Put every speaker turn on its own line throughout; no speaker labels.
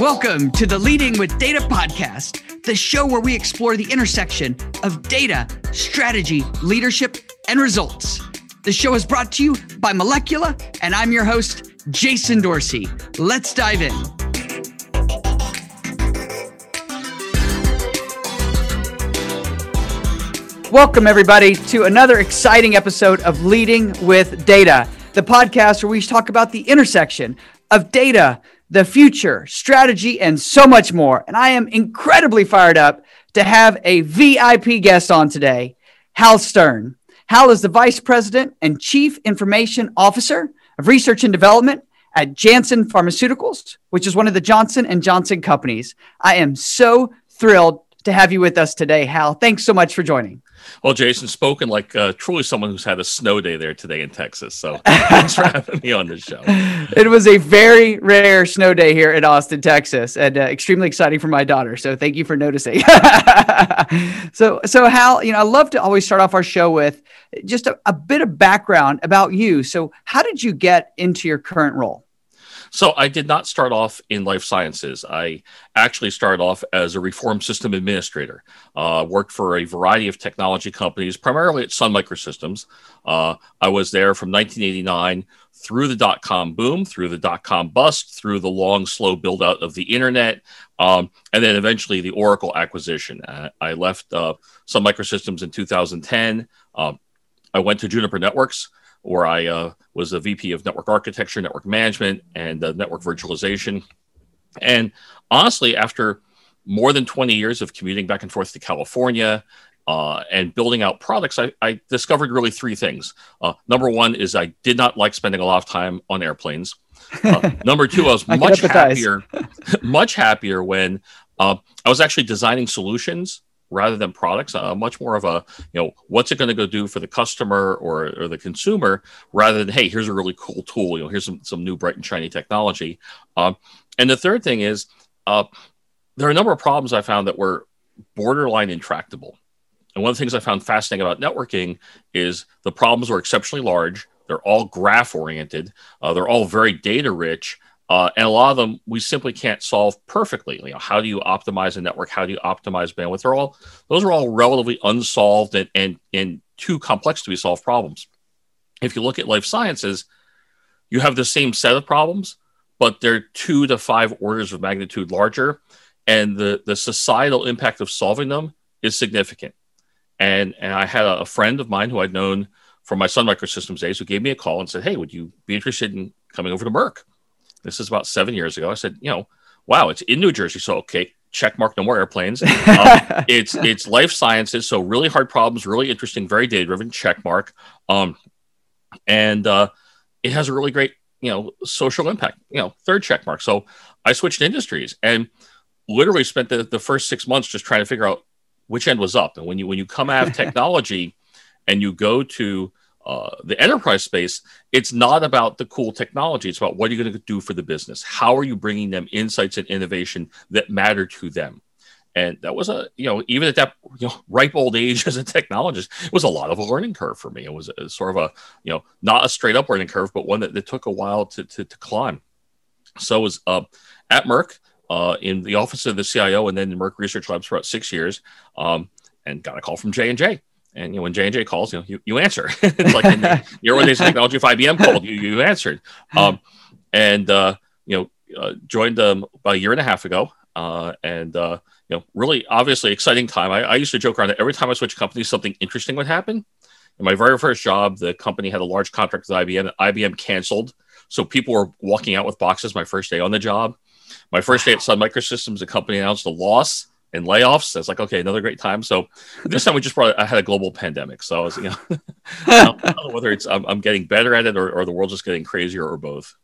Welcome to the Leading with Data podcast, the show where we explore the intersection of data, strategy, leadership, and results. The show is brought to you by Molecula, and I'm your host, Jason Dorsey. Let's dive in. Welcome, everybody, to another exciting episode of Leading with Data, the podcast where we talk about the intersection of data, the future, strategy, and so much more. And I am incredibly fired up to have a VIP guest on today, Hal Stern. Hal is the Vice President and Chief Information Officer of Research and Development at Janssen Pharmaceuticals, which is one of the Johnson and Johnson companies. I am so thrilled to have you with us today, Hal. Thanks so much for joining.
Well, Jason, spoken like uh, truly someone who's had a snow day there today in Texas. So thanks for having me on the show.
It was a very rare snow day here in Austin, Texas, and uh, extremely exciting for my daughter. So thank you for noticing. so, so Hal, you know, I love to always start off our show with just a, a bit of background about you. So, how did you get into your current role?
So I did not start off in life sciences. I actually started off as a reform system administrator. Uh, worked for a variety of technology companies, primarily at Sun Microsystems. Uh, I was there from 1989 through the dot com boom, through the dot com bust, through the long, slow build out of the internet, um, and then eventually the Oracle acquisition. Uh, I left uh, Sun Microsystems in 2010. Um, I went to Juniper Networks where I uh, was a VP of network architecture, network management, and uh, network virtualization. And honestly, after more than 20 years of commuting back and forth to California uh, and building out products, I, I, discovered really three things. Uh, number one is I did not like spending a lot of time on airplanes. Uh, number two, I was I much happier, much happier when uh, I was actually designing solutions rather than products uh, much more of a you know what's it going to go do for the customer or, or the consumer rather than hey here's a really cool tool you know here's some, some new bright and shiny technology. Um, and the third thing is uh, there are a number of problems i found that were borderline intractable. And one of the things i found fascinating about networking is the problems were exceptionally large. They're all graph oriented uh, they're all very data rich uh, and a lot of them we simply can't solve perfectly. You know, how do you optimize a network? How do you optimize bandwidth? They're all those are all relatively unsolved and, and, and too complex to be solved problems. If you look at life sciences, you have the same set of problems, but they're two to five orders of magnitude larger, and the the societal impact of solving them is significant. And and I had a, a friend of mine who I'd known from my Sun Microsystems days who gave me a call and said, "Hey, would you be interested in coming over to Merck?" This is about seven years ago. I said, you know, wow, it's in New Jersey. So, okay, check mark, no more airplanes. Um, it's it's life sciences, so really hard problems, really interesting, very data driven. Check mark, um, and uh, it has a really great you know social impact. You know, third check mark. So I switched industries and literally spent the, the first six months just trying to figure out which end was up. And when you when you come out of technology and you go to uh, the enterprise space, it's not about the cool technology. It's about what are you going to do for the business? How are you bringing them insights and innovation that matter to them? And that was a, you know, even at that you know, ripe old age as a technologist, it was a lot of a learning curve for me. It was a, sort of a, you know, not a straight up learning curve, but one that, that took a while to, to, to climb. So I was uh, at Merck uh, in the office of the CIO and then in Merck Research Labs for about six years um, and got a call from J&J and you know, when J and J calls, you know, you, you answer. it's like in the, your early days technology, if IBM called, you you answered. Um, and uh, you know, uh, joined them about a year and a half ago, uh, and uh, you know, really obviously exciting time. I, I used to joke around that every time I switched companies, something interesting would happen. In my very first job, the company had a large contract with IBM. IBM canceled, so people were walking out with boxes. My first day on the job. My first day at Sun Microsystems, the company announced a loss and layoffs. It's like, okay, another great time. So this time we just brought, I had a global pandemic. So I was, you know, I know whether it's, I'm, I'm getting better at it or, or the world's just getting crazier or both.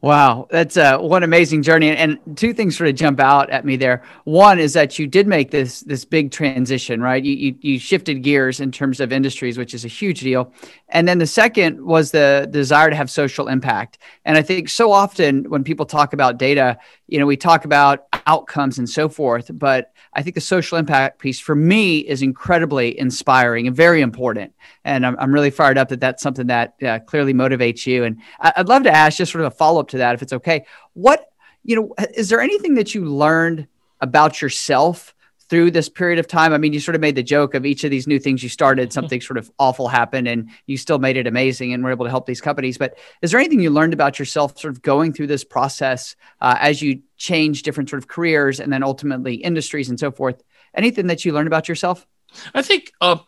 Wow, that's uh, one amazing journey. And two things sort of jump out at me there. One is that you did make this this big transition, right? You, you, you shifted gears in terms of industries, which is a huge deal. And then the second was the desire to have social impact. And I think so often when people talk about data, you know, we talk about outcomes and so forth. But I think the social impact piece for me is incredibly inspiring and very important. And I'm, I'm really fired up that that's something that uh, clearly motivates you. And I'd love to ask just sort of a follow up to that, if it's okay. What, you know, is there anything that you learned about yourself? Through this period of time? I mean, you sort of made the joke of each of these new things you started, something sort of awful happened and you still made it amazing and were able to help these companies. But is there anything you learned about yourself sort of going through this process uh, as you change different sort of careers and then ultimately industries and so forth? Anything that you learned about yourself?
I think uh,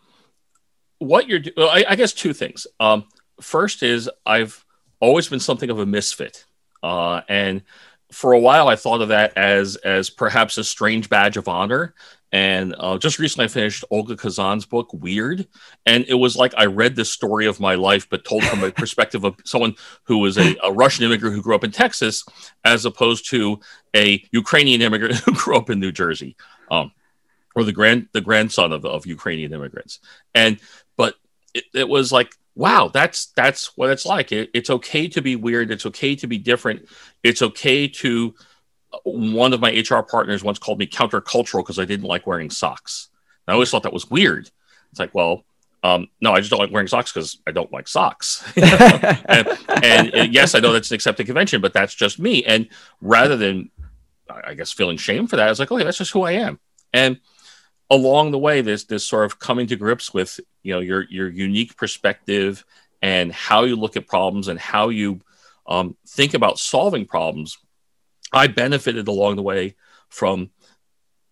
what you're I, I, guess two things. Um, first is I've always been something of a misfit. Uh, and for a while, I thought of that as as perhaps a strange badge of honor. And uh, just recently, I finished Olga Khazan's book, Weird, and it was like I read the story of my life, but told from a perspective of someone who was a, a, Russian immigrant who grew up in Texas, as opposed to a Ukrainian immigrant who grew up in New Jersey, um, or the grand the grandson of, of Ukrainian immigrants. And but it, it was like wow, that's that's what it's like. It, it's okay to be weird. It's okay to be different. It's okay to. One of my HR partners once called me countercultural because I didn't like wearing socks. And I always thought that was weird. It's like, well, um, no, I just don't like wearing socks because I don't like socks. and, and, and, yes, I know that's an accepted convention, but that's just me. And rather than, I guess, feeling shame for that, I was like, okay, that's just who I am. And along the way, this this sort of coming to grips with you know your your unique perspective and how you look at problems and how you um, think about solving problems. I benefited along the way from,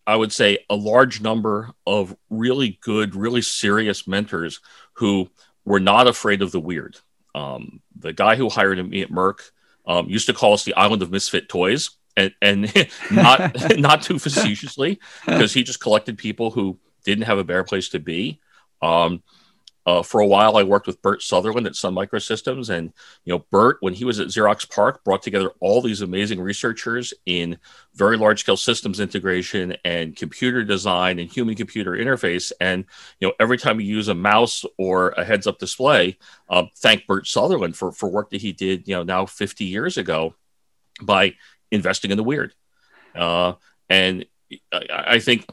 I would say, a large number of really good, really serious mentors who were not afraid of the weird. Um, the guy who hired me at Merck um, used to call us the island of misfit toys and, and not not too facetiously because he just collected people who didn't have a better place to be. Um, uh, for a while, I worked with Bert Sutherland at Sun Microsystems, and you know, Bert, when he was at Xerox PARC, brought together all these amazing researchers in very large-scale systems integration and computer design and human-computer interface. And you know, every time you use a mouse or a heads-up display, um, thank Bert Sutherland for for work that he did, you know, now 50 years ago, by investing in the weird. Uh, and I, I, think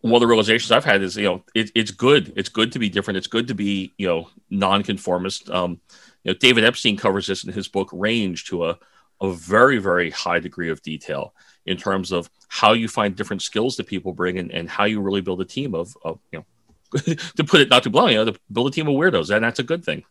one of the realizations I've had is, you know, it, it's good. It's good to be different. It's good to be, you know, nonconformist. Um, you know, David Epstein covers this in his book Range to a, a very, very high degree of detail in terms of how you find different skills that people bring and, and how you really build a team of, of you know, to put it not too bluntly, you know, to build a team of weirdos, and that's a good thing.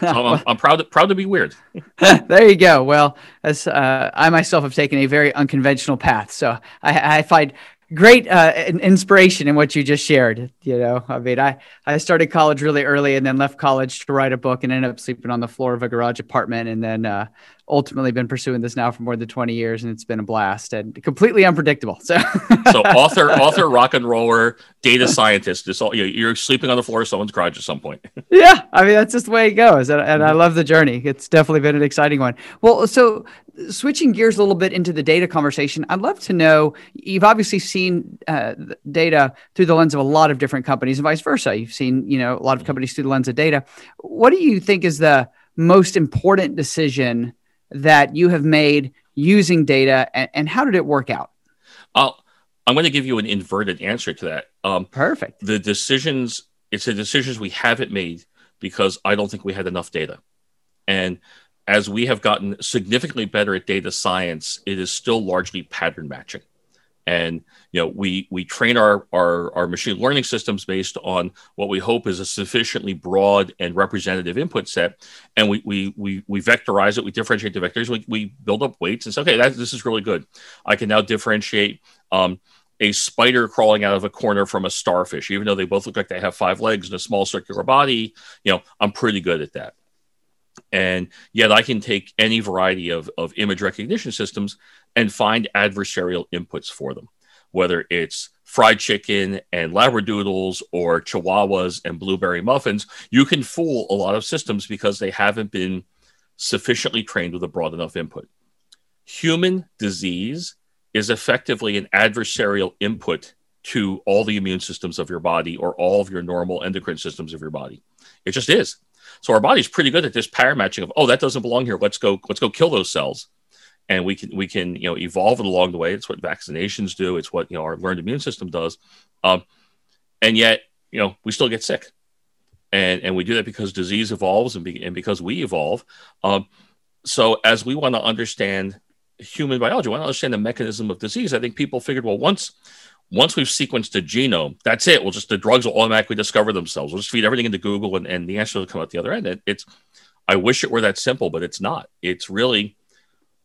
So I'm, I'm, proud to, proud to be weird.
there you go. Well, as uh, I myself have taken a very unconventional path, so I, I find great uh, inspiration in what you just shared. You know, I mean, I, I started college really early and then left college to write a book and ended up sleeping on the floor of a garage apartment and then uh, ultimately been pursuing this now for more than 20 years and it's been a blast and completely unpredictable. So,
so author, author, rock and roller, data scientist, it's all, you're sleeping on the floor of someone's garage at some point.
yeah. I mean, that's just the way it goes. And, and I love the journey. It's definitely been an exciting one. Well, so switching gears a little bit into the data conversation, I'd love to know, you've obviously seen uh, data through the lens of a lot of different companies and vice versa. You've seen, you know, a lot of companies through the lens of data. What do you think is the most important decision that you have made using data, and, and how did it work out?
I'll, I'm going to give you an inverted answer to that.
Um, Perfect.
The decisions, it's the decisions we haven't made because I don't think we had enough data. And as we have gotten significantly better at data science, it is still largely pattern matching and you know we we train our, our our machine learning systems based on what we hope is a sufficiently broad and representative input set. And we we we, we vectorize it we differentiate the vectors we, we build up weights and say okay that, this is really good. I can now differentiate um, a spider crawling out of a corner from a starfish. Even though they both look like they have five legs and a small circular body you know i'm pretty good at that and yet I can take any variety of, of image recognition systems and find adversarial inputs for them, whether it's fried chicken and labradoodles or chihuahuas and blueberry muffins. You can fool a lot of systems because they haven't been sufficiently trained with a broad enough input. Human disease is effectively an adversarial input to all the immune systems of your body or all of your normal endocrine systems of your body. It just is. So our body's pretty good at this pattern matching of, oh, that doesn't belong here. Let's go, let's go kill those cells. and we can we can you know evolve it along the way. It's what vaccinations do. It's what you know our learned immune system does, um, and yet you know we still get sick, and and we do that because disease evolves and, be, and because we evolve. Um, so as we want to understand human biology, we want to understand the mechanism of disease. I think people figured, well, once once we've sequenced the genome, that's it. We'll just the drugs will automatically discover themselves. We'll just feed everything into Google, and, and the answer will come out the other end. It, it's I wish it were that simple, but it's not. It's really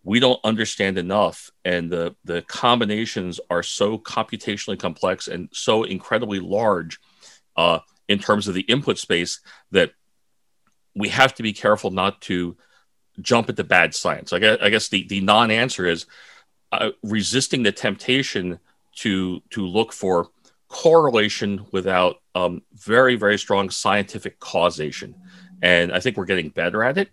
we don't understand enough and the the combinations are so computationally complex and so incredibly large uh, in terms of the input space that we have to be careful not to jump at the bad science i guess, I guess the, the non-answer is uh, resisting the temptation to to look for correlation without um, very very strong scientific causation and i think we're getting better at it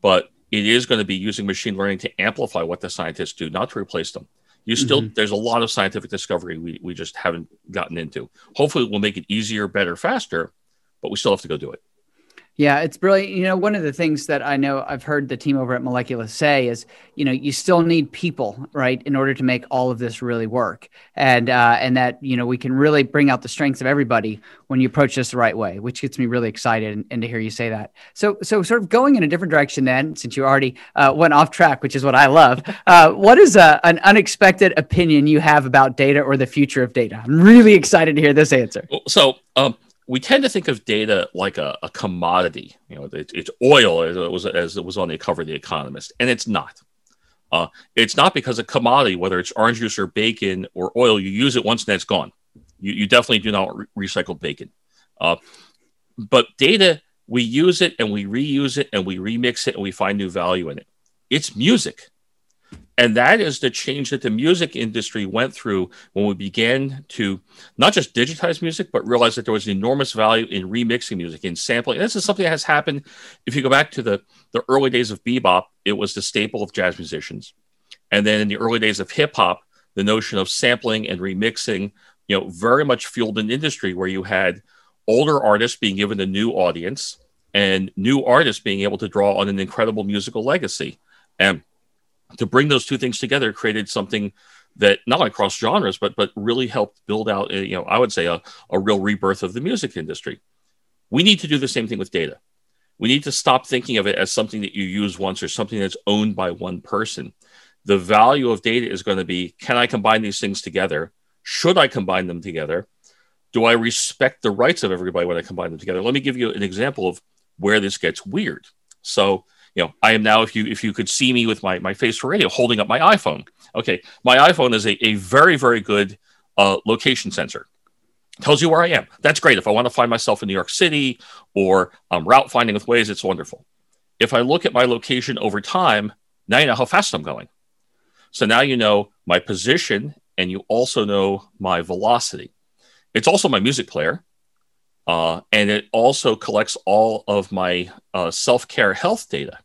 but it is going to be using machine learning to amplify what the scientists do, not to replace them. You still, mm-hmm. there's a lot of scientific discovery we, we just haven't gotten into. Hopefully, we'll make it easier, better, faster, but we still have to go do it.
Yeah, it's brilliant. You know, one of the things that I know I've heard the team over at Molecula's say is, you know, you still need people, right, in order to make all of this really work, and uh, and that you know we can really bring out the strengths of everybody when you approach this the right way, which gets me really excited and, and to hear you say that. So so sort of going in a different direction then, since you already uh, went off track, which is what I love. Uh, what is a, an unexpected opinion you have about data or the future of data? I'm really excited to hear this answer.
So. Um, we tend to think of data like a, a commodity. You know, it, it's oil, as it was as it was on the cover of the Economist, and it's not. Uh, it's not because a commodity, whether it's orange juice or bacon or oil, you use it once and it's gone. You, you definitely do not re- recycle bacon. Uh, but data, we use it and we reuse it and we remix it and we find new value in it. It's music. And that is the change that the music industry went through when we began to not just digitize music, but realize that there was enormous value in remixing music, in sampling. And this is something that has happened. If you go back to the, the early days of bebop, it was the staple of jazz musicians. And then in the early days of hip hop, the notion of sampling and remixing, you know, very much fueled an industry where you had older artists being given a new audience and new artists being able to draw on an incredible musical legacy. And to bring those two things together created something that not only cross genres but but really helped build out a, you know i would say a, a real rebirth of the music industry. We need to do the same thing with data. We need to stop thinking of it as something that you use once or something that's owned by one person. The value of data is going to be can i combine these things together? Should i combine them together? Do i respect the rights of everybody when i combine them together? Let me give you an example of where this gets weird. So you know, I am now, if you if you could see me with my, my face for radio, holding up my iPhone. Okay, my iPhone is a, a very, very good uh, location sensor. Tells you where I am. That's great. If I want to find myself in New York City or um, route finding with Waze, it's wonderful. If I look at my location over time, now you know how fast I'm going. So now you know my position and you also know my velocity. It's also my music player. Uh, and it also collects all of my uh, self care health data.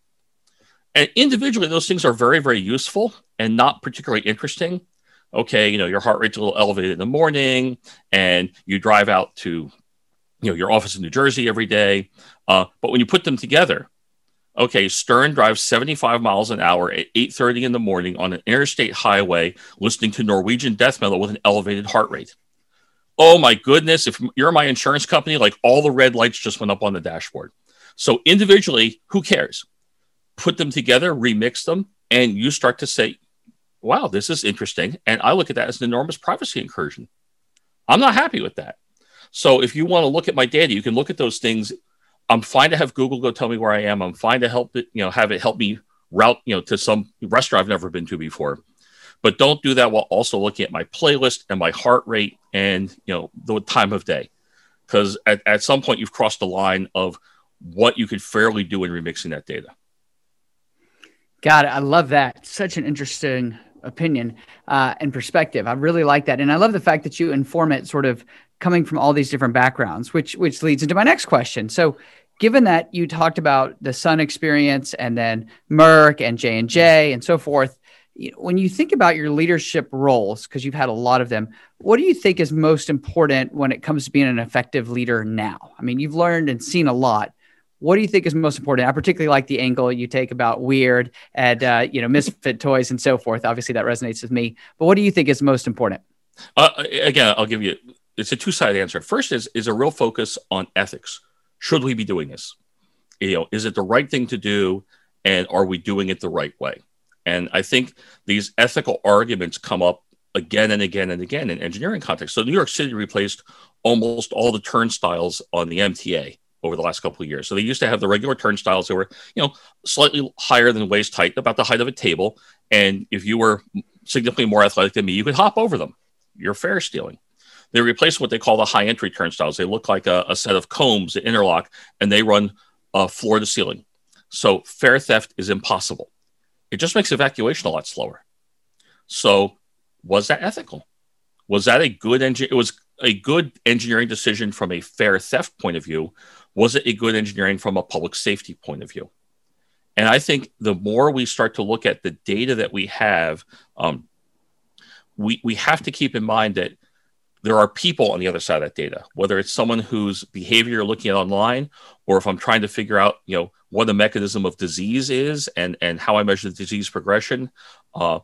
And individually, those things are very, very useful and not particularly interesting. Okay, you know, your heart rate's a little elevated in the morning, and you drive out to, you know, your office in New Jersey every day. Uh, but when you put them together, okay, Stern drives 75 miles an hour at 8:30 in the morning on an interstate highway, listening to Norwegian death metal with an elevated heart rate. Oh my goodness! If you're my insurance company, like all the red lights just went up on the dashboard. So individually, who cares? Put them together, remix them, and you start to say, wow, this is interesting. And I look at that as an enormous privacy incursion. I'm not happy with that. So if you want to look at my data, you can look at those things. I'm fine to have Google go tell me where I am. I'm fine to help it, you know, have it help me route, you know, to some restaurant I've never been to before. But don't do that while also looking at my playlist and my heart rate and you know the time of day. Because at, at some point you've crossed the line of what you could fairly do in remixing that data.
It. I love that. Such an interesting opinion uh, and perspective. I really like that, and I love the fact that you inform it sort of coming from all these different backgrounds, which which leads into my next question. So, given that you talked about the Sun experience and then Merck and J and J and so forth, when you think about your leadership roles, because you've had a lot of them, what do you think is most important when it comes to being an effective leader now? I mean, you've learned and seen a lot what do you think is most important? I particularly like the angle you take about weird and uh, you know misfit toys and so forth. Obviously, that resonates with me. But what do you think is most important?
Uh, again, I'll give you. It's a two-sided answer. First is is a real focus on ethics. Should we be doing this? You know, is it the right thing to do, and are we doing it the right way? And I think these ethical arguments come up again and again and again in engineering context. So New York City replaced almost all the turnstiles on the MTA over the last couple of years. So they used to have the regular turnstiles that were, you know, slightly higher than waist height, about the height of a table. And if you were significantly more athletic than me, you could hop over them. You're fare stealing. They replaced what they call the high entry turnstiles. They look like a, a set of combs that interlock and they run uh, floor to ceiling. So fare theft is impossible. It just makes evacuation a lot slower. So was that ethical? Was that a good engine? It was a good engineering decision from a fare theft point of view? Was it a good engineering from a public safety point of view? And I think the more we start to look at the data that we have, um, we, we have to keep in mind that there are people on the other side of that data, whether it's someone whose behavior you're looking at online, or if I'm trying to figure out, you know, what the mechanism of disease is and, and how I measure the disease progression. Uh,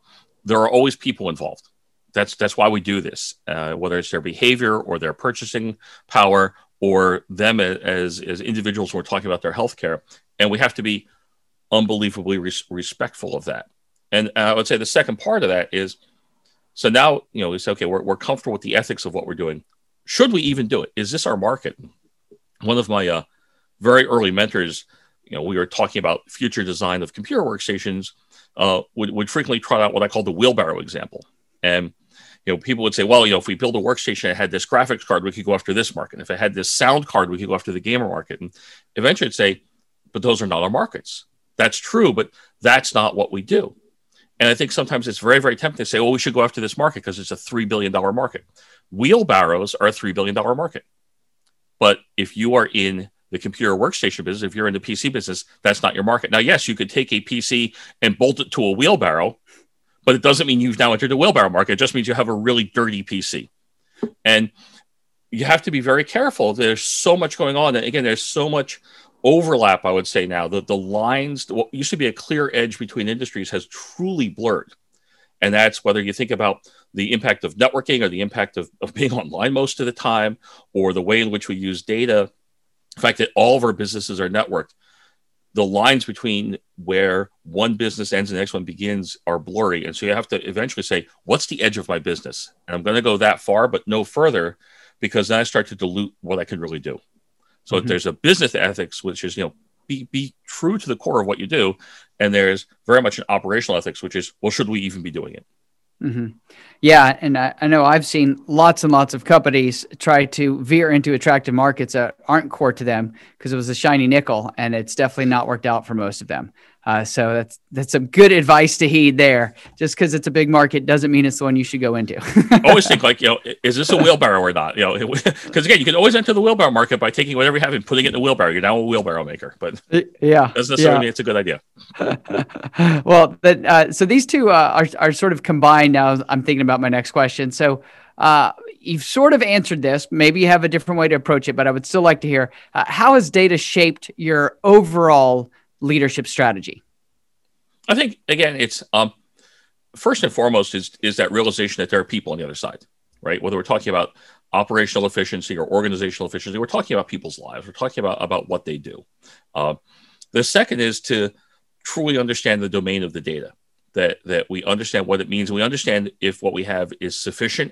there are always people involved. That's that's why we do this, uh, whether it's their behavior or their purchasing power or them as as individuals when we're talking about their healthcare, and we have to be unbelievably res- respectful of that. And I would say the second part of that is, so now you know we say, okay, we're we're comfortable with the ethics of what we're doing. Should we even do it? Is this our market? One of my uh, very early mentors, you know, we were talking about future design of computer workstations. Uh, would, would frequently trot out what I call the wheelbarrow example. And you know, people would say, well, you know, if we build a workstation that had this graphics card, we could go after this market. If it had this sound card, we could go after the gamer market. And eventually, it'd say, but those are not our markets. That's true, but that's not what we do. And I think sometimes it's very, very tempting to say, well, we should go after this market because it's a $3 billion market. Wheelbarrows are a $3 billion market. But if you are in the computer workstation business, if you're in the PC business, that's not your market. Now, yes, you could take a PC and bolt it to a wheelbarrow but it doesn't mean you've now entered the wheelbarrow market. It just means you have a really dirty PC. And you have to be very careful. There's so much going on. And again, there's so much overlap, I would say now. that the lines, what used to be a clear edge between industries has truly blurred. And that's whether you think about the impact of networking or the impact of, of being online most of the time, or the way in which we use data. The fact that all of our businesses are networked the lines between where one business ends and the next one begins are blurry. And so you have to eventually say, what's the edge of my business? And I'm going to go that far, but no further, because then I start to dilute what I can really do. So mm-hmm. there's a business ethics, which is, you know, be, be true to the core of what you do. And there's very much an operational ethics, which is, well, should we even be doing it?
Mm-hmm. Yeah, and I, I, know I've seen lots and lots of companies try to veer into attractive markets that aren't core to them because it was a shiny nickel, and it's definitely not worked out for most of them. Uh, so that's that's some good advice to heed there. Just because it's a big market doesn't mean it's the one you should go into.
always think like, you know, is this a wheelbarrow or not? You know, because again, you can always enter the wheelbarrow market by taking whatever you have and putting it in the wheelbarrow. You're now a wheelbarrow maker, but
yeah,
doesn't necessarily yeah. mean it's a good idea.
well, uh, so these two uh, are are sort of combined now. I'm thinking about my next question. So. Uh, you've sort of answered this. Maybe you have a different way to approach it, but I would still like to hear uh, how has data shaped your overall leadership strategy?
I think again, it's um, first and foremost is is that realization that there are people on the other side, right? Whether we're talking about operational efficiency or organizational efficiency, we're talking about people's lives. We're talking about about what they do. Uh, the second is to truly understand the domain of the data. That that we understand what it means. We understand if what we have is sufficient,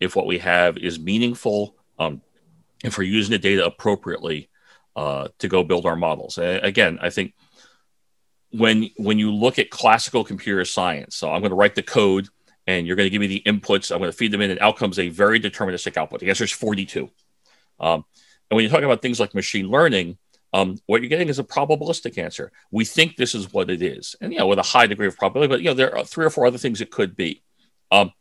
if what we have is meaningful, um, if we're using the data appropriately uh, to go build our models. Uh, again, I think when when you look at classical computer science, so I'm going to write the code and you're going to give me the inputs. I'm going to feed them in, and out comes a very deterministic output. The answer is 42. Um, and when you talk about things like machine learning, um, what you're getting is a probabilistic answer. We think this is what it is, and you know, with a high degree of probability. But you know, there are three or four other things it could be. Um,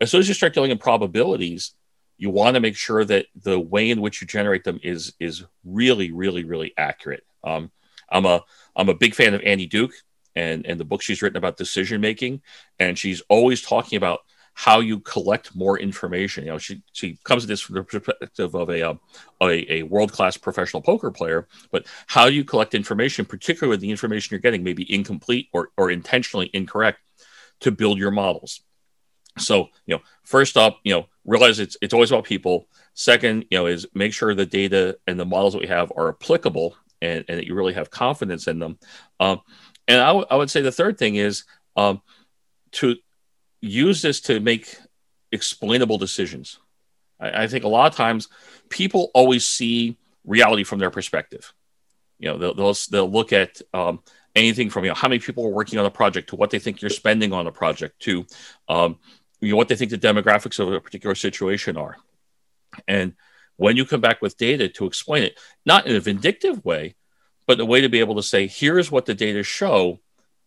as soon as you start dealing in probabilities, you want to make sure that the way in which you generate them is is really, really, really accurate. Um, I'm a I'm a big fan of Annie Duke and and the book she's written about decision making, and she's always talking about how you collect more information. You know, she she comes at this from the perspective of a um, a, a world class professional poker player, but how you collect information, particularly the information you're getting may be incomplete or or intentionally incorrect, to build your models. So you know, first up, you know, realize it's it's always about people. Second, you know, is make sure the data and the models that we have are applicable and, and that you really have confidence in them. Um, and I, w- I would say the third thing is um, to use this to make explainable decisions. I, I, think a lot of times people always see reality from their perspective. You know, they'll, they'll, they'll look at um, anything from, you know, how many people are working on a project to what they think you're spending on a project to, um, you know, what they think the demographics of a particular situation are. And when you come back with data to explain it, not in a vindictive way, but a way to be able to say, here's what the data show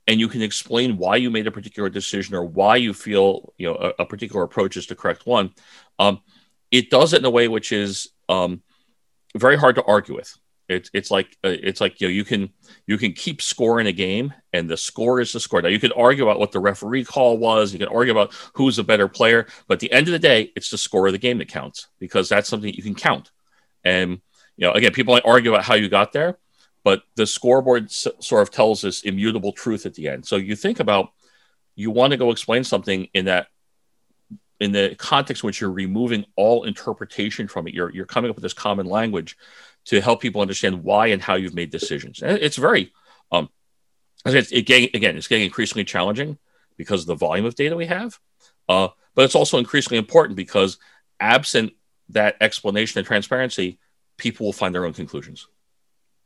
and you can explain why you made a particular decision or why you feel you know a, a particular approach is the correct one. Um, it does it in a way which is um, very hard to argue with it's it's like uh, it's like you know you can you can keep scoring a game and the score is the score. Now you could argue about what the referee call was. You can argue about who's a better player. But at the end of the day it's the score of the game that counts because that's something you can count. And you know again people might argue about how you got there but the scoreboard s- sort of tells this immutable truth at the end. So you think about you want to go explain something in that in the context in which you're removing all interpretation from it. You're you're coming up with this common language to help people understand why and how you've made decisions. And it's very um it's, it again it's getting increasingly challenging because of the volume of data we have. Uh, but it's also increasingly important because absent that explanation and transparency, people will find their own conclusions.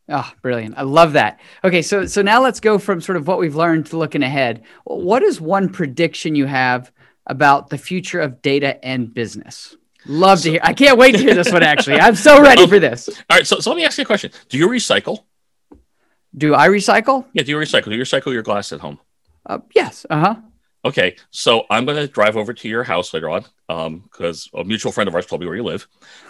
Oh, brilliant. I love that. Okay, so so now let's go from sort of what we've learned to looking ahead. What is one prediction you have about the future of data and business? Love so, to hear. I can't wait to hear this one actually. I'm so ready for this.
All right, so, so let me ask you a question. Do you recycle?
Do I recycle?
Yeah, do you recycle? Do you recycle your glass at home?
Uh, yes. Uh-huh.
Okay, so I'm going to drive over to your house later on because um, a mutual friend of ours told me where you live.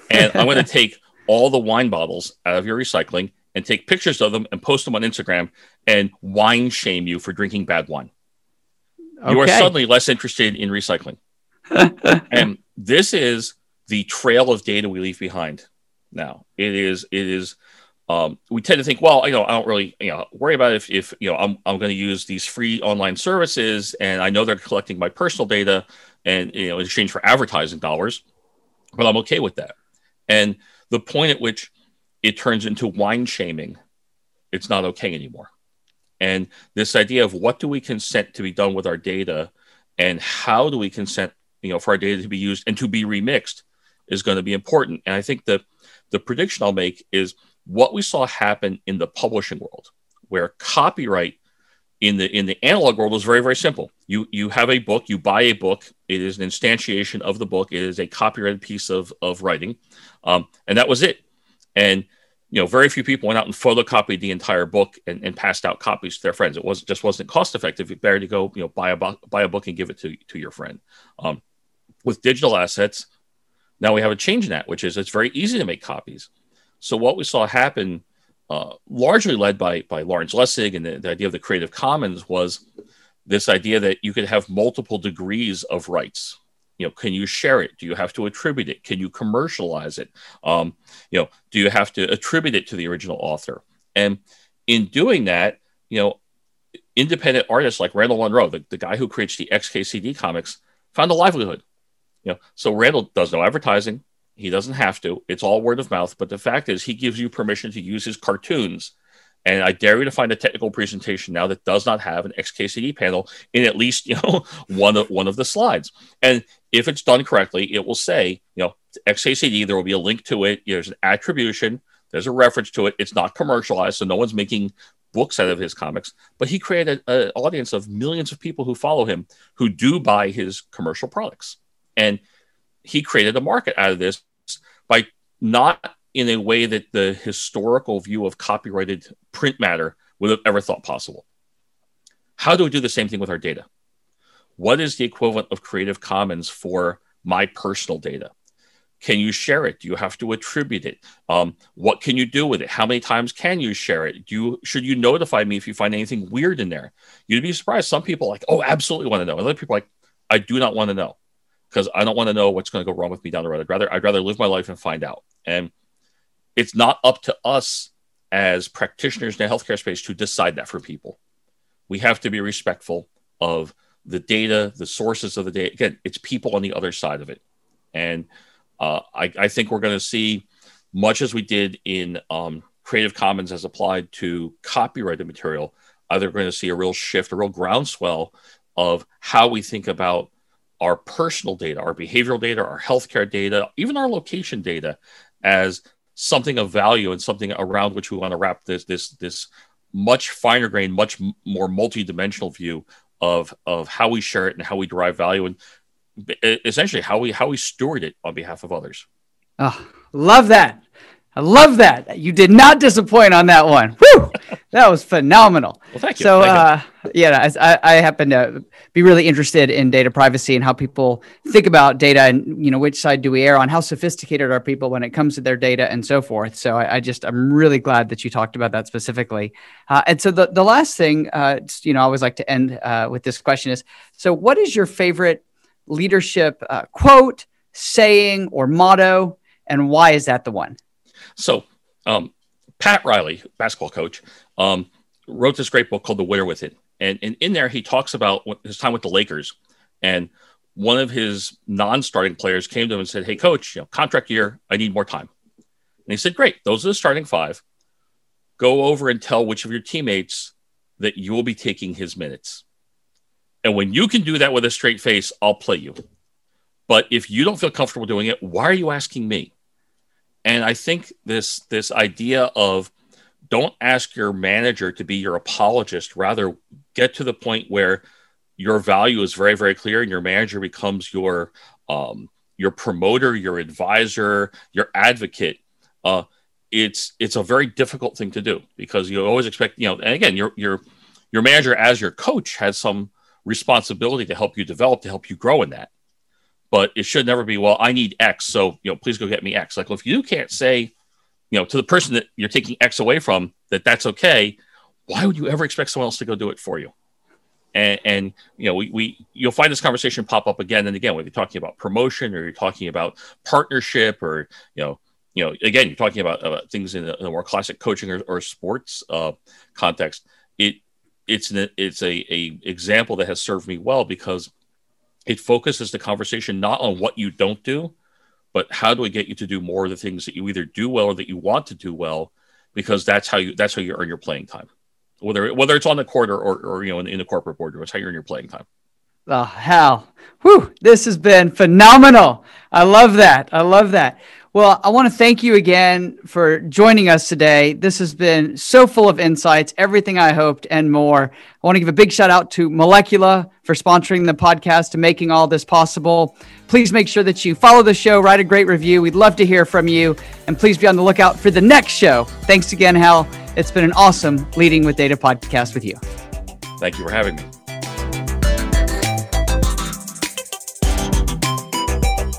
And I'm going to take all the wine bottles out of your recycling and take pictures of them and post them on Instagram and wine shame you for drinking bad wine. Okay. You are suddenly less interested in recycling. and this is the trail of data we leave behind now. It is, it is, um, we tend to think, well, you know, I don't really, you know, worry about if, if you know, I'm, I'm going to use these free online services and I know they're collecting my personal data and, you know, in exchange for advertising dollars, but I'm okay with that. And the point at which it turns into wine shaming. It's not okay anymore. And this idea of what do we consent to be done with our data and how do we consent, you know, for our data to be used and to be remixed is going to be important. And I think the the prediction I'll make is what we saw happen in the publishing world, where copyright in the in the analog world was very very simple. You you have a book, you buy a book. It is an instantiation of the book. It is a copyrighted piece of of writing, um, and that was it. And you know, very few people went out and photocopied the entire book and, and passed out copies to their friends. It was just wasn't cost effective. It's better to go, you know, buy a buy a book and give it to to your friend. Um, with digital assets, now we have a change in that, which is it's very easy to make copies. So what we saw happen, uh, largely led by by Lawrence Lessig and the, the idea of the Creative Commons, was this idea that you could have multiple degrees of rights. You know can you share it? Do you have to attribute it? Can you commercialize it? Um, you know do you have to attribute it to the original author? And in doing that you know independent artists like randall munroe the, the guy who creates the xkcd comics found a livelihood know so randall does no advertising he doesn't have to it's all word of mouth but the fact is he gives you permission to use his cartoons and I dare you to find a technical presentation now that does not have an XKCD panel in at least you know one of one of the slides. And if it's done correctly, it will say you know XKCD. There will be a link to it. There's an attribution. There's a reference to it. It's not commercialized, so no one's making books out of his comics. But he created an audience of millions of people who follow him who do buy his commercial products, and he created a market out of this by not in a way that the historical view of copyrighted print matter would have ever thought possible. How do we do the same thing with our data? What is the equivalent of Creative Commons for my personal data? Can you share it? Do you have to attribute it? Um, what can you do with it? How many times can you share it? Do you should you notify me if you find anything weird in there? You'd be surprised. Some people like, oh, absolutely want to know. And other people like, I do not want to know. Because I don't want to know what's going to go wrong with me down the road. I'd rather I'd rather live my life and find out. And it's not up to us as practitioners in the healthcare space to decide that for people. We have to be respectful of the data, the sources of the data. Again, it's people on the other side of it. And uh, I, I, think we're going to see much as we did in um, Creative Commons as applied to copyrighted material. Either going to see a real shift, a real groundswell of how we think about our personal data, our behavioral data, our healthcare data, even our location data as something of value and something around which we want to wrap this this this much finer grain, much more multi-dimensional view of of how we share it and how we derive value and essentially how we how we steward it on behalf of others.
Oh, love that. I love that. You did not disappoint on that one. Woo! that was phenomenal.
Well, thank you.
So,
thank
uh, you. yeah, I, I happen to be really interested in data privacy and how people think about data and, you know, which side do we err on? How sophisticated are people when it comes to their data and so forth? So, I, I just, I'm really glad that you talked about that specifically. Uh, and so, the, the last thing, uh, you know, I always like to end uh, with this question is so, what is your favorite leadership uh, quote, saying, or motto? And why is that the one?
So, um, Pat Riley, basketball coach, um, wrote this great book called The Winner Within. And, and in there, he talks about his time with the Lakers. And one of his non starting players came to him and said, Hey, coach, you know, contract year, I need more time. And he said, Great, those are the starting five. Go over and tell which of your teammates that you will be taking his minutes. And when you can do that with a straight face, I'll play you. But if you don't feel comfortable doing it, why are you asking me? And I think this this idea of don't ask your manager to be your apologist, rather get to the point where your value is very very clear and your manager becomes your um, your promoter, your advisor, your advocate. Uh, it's it's a very difficult thing to do because you always expect you know. And again, your your your manager as your coach has some responsibility to help you develop, to help you grow in that but it should never be, well, I need X. So, you know, please go get me X. Like, well, if you can't say, you know, to the person that you're taking X away from that that's okay, why would you ever expect someone else to go do it for you? And, and you know, we, we, you'll find this conversation pop up again and again, whether you're talking about promotion or you're talking about partnership or, you know, you know, again, you're talking about things in a, in more classic coaching or, or sports uh, context. It, it's an, it's a, a example that has served me well because it focuses the conversation not on what you don't do, but how do we get you to do more of the things that you either do well or that you want to do well, because that's how you that's how you earn your playing time, whether whether it's on the court or, or, or you know in, in the corporate boardroom, it's how you earn your playing time.
Oh, Hal. Whew, this has been phenomenal. I love that. I love that. Well, I want to thank you again for joining us today. This has been so full of insights, everything I hoped and more. I want to give a big shout out to Molecula for sponsoring the podcast and making all this possible. Please make sure that you follow the show, write a great review. We'd love to hear from you. And please be on the lookout for the next show. Thanks again, Hal. It's been an awesome Leading with Data podcast with you.
Thank you for having me.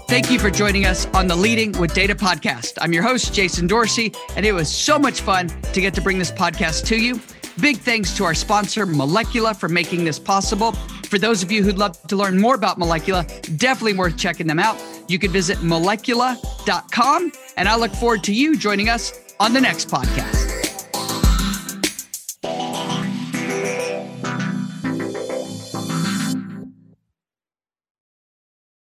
Thank you for joining us on the Leading with Data podcast. I'm your host, Jason Dorsey, and it was so much fun to get to bring this podcast to you. Big thanks to our sponsor, Molecula, for making this possible. For those of you who'd love to learn more about Molecula, definitely worth checking them out. You can visit molecula.com, and I look forward to you joining us on the next podcast.